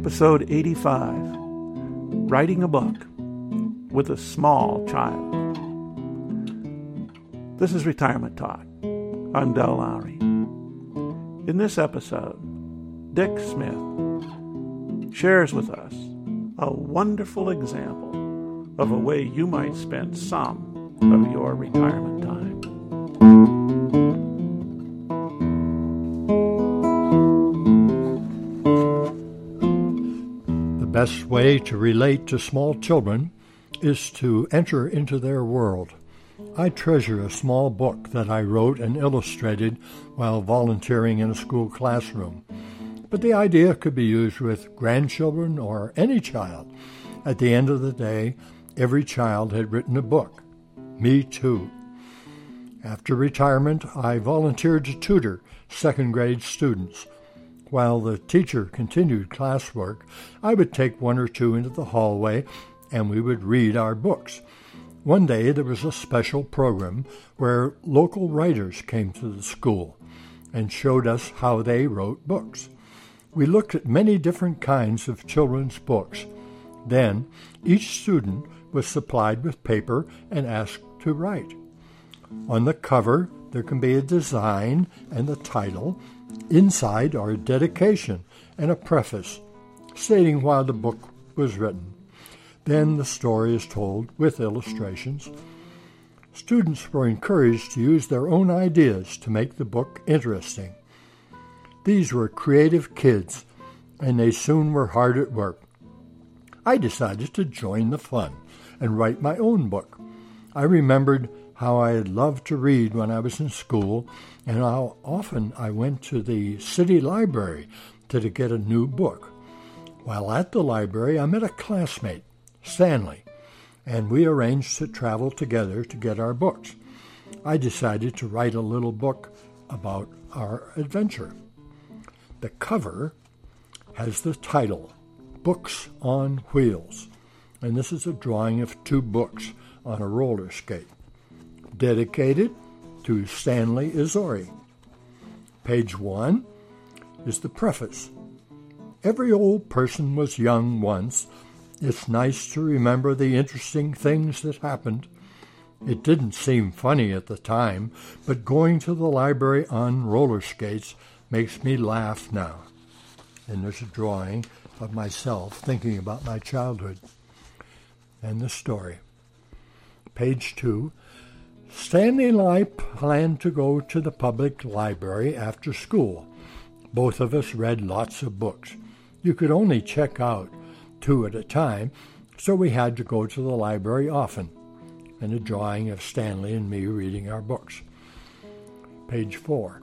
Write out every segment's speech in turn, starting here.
Episode 85 Writing a Book with a Small Child. This is Retirement Talk. I'm Del Lowry. In this episode, Dick Smith shares with us a wonderful example of a way you might spend some of your retirement time. Best way to relate to small children is to enter into their world. I treasure a small book that I wrote and illustrated while volunteering in a school classroom. But the idea could be used with grandchildren or any child. At the end of the day, every child had written a book. Me too. After retirement, I volunteered to tutor second grade students while the teacher continued classwork, I would take one or two into the hallway and we would read our books. One day there was a special program where local writers came to the school and showed us how they wrote books. We looked at many different kinds of children's books. Then each student was supplied with paper and asked to write. On the cover, there can be a design and the title, Inside are a dedication and a preface stating why the book was written. Then the story is told with illustrations. Students were encouraged to use their own ideas to make the book interesting. These were creative kids, and they soon were hard at work. I decided to join the fun and write my own book. I remembered how I loved to read when I was in school, and how often I went to the city library to get a new book. While at the library, I met a classmate, Stanley, and we arranged to travel together to get our books. I decided to write a little book about our adventure. The cover has the title Books on Wheels, and this is a drawing of two books on a roller skate dedicated to Stanley Izori. Page 1 is the preface. Every old person was young once. It's nice to remember the interesting things that happened. It didn't seem funny at the time, but going to the library on roller skates makes me laugh now. And there's a drawing of myself thinking about my childhood. And the story. Page 2 Stanley and I planned to go to the public library after school. Both of us read lots of books. You could only check out two at a time, so we had to go to the library often. And a drawing of Stanley and me reading our books. Page 4.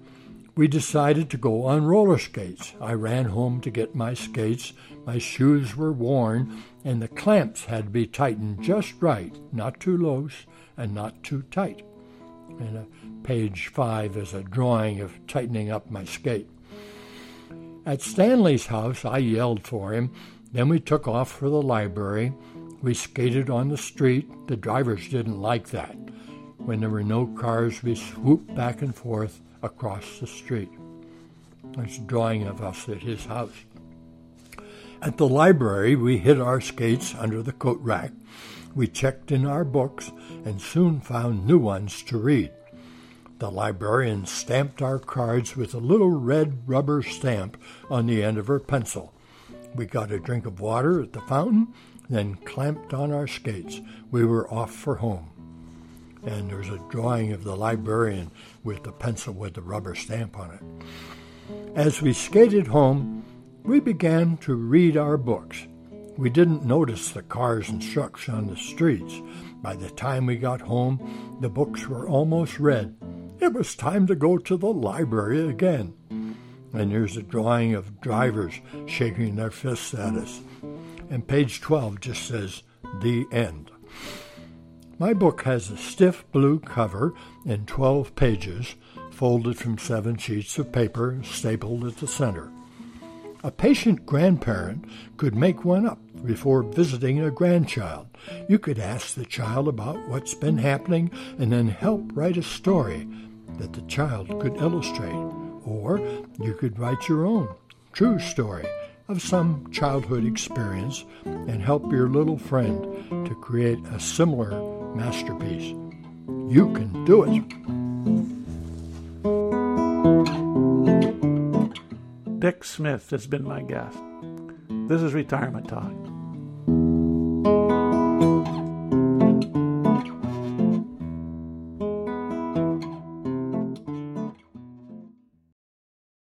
We decided to go on roller skates. I ran home to get my skates. My shoes were worn, and the clamps had to be tightened just right, not too loose and not too tight. And uh, page five is a drawing of tightening up my skate. At Stanley's house, I yelled for him. Then we took off for the library. We skated on the street. The drivers didn't like that. When there were no cars, we swooped back and forth across the street. There's a drawing of us at his house. At the library, we hid our skates under the coat rack we checked in our books and soon found new ones to read. The librarian stamped our cards with a little red rubber stamp on the end of her pencil. We got a drink of water at the fountain, then clamped on our skates. We were off for home. And there's a drawing of the librarian with the pencil with the rubber stamp on it. As we skated home, we began to read our books. We didn't notice the cars and trucks on the streets. By the time we got home, the books were almost read. It was time to go to the library again. And here's a drawing of drivers shaking their fists at us. And page 12 just says, The End. My book has a stiff blue cover and 12 pages, folded from seven sheets of paper stapled at the center. A patient grandparent could make one up before visiting a grandchild. You could ask the child about what's been happening and then help write a story that the child could illustrate. Or you could write your own true story of some childhood experience and help your little friend to create a similar masterpiece. You can do it. Dick Smith has been my guest. This is Retirement Talk.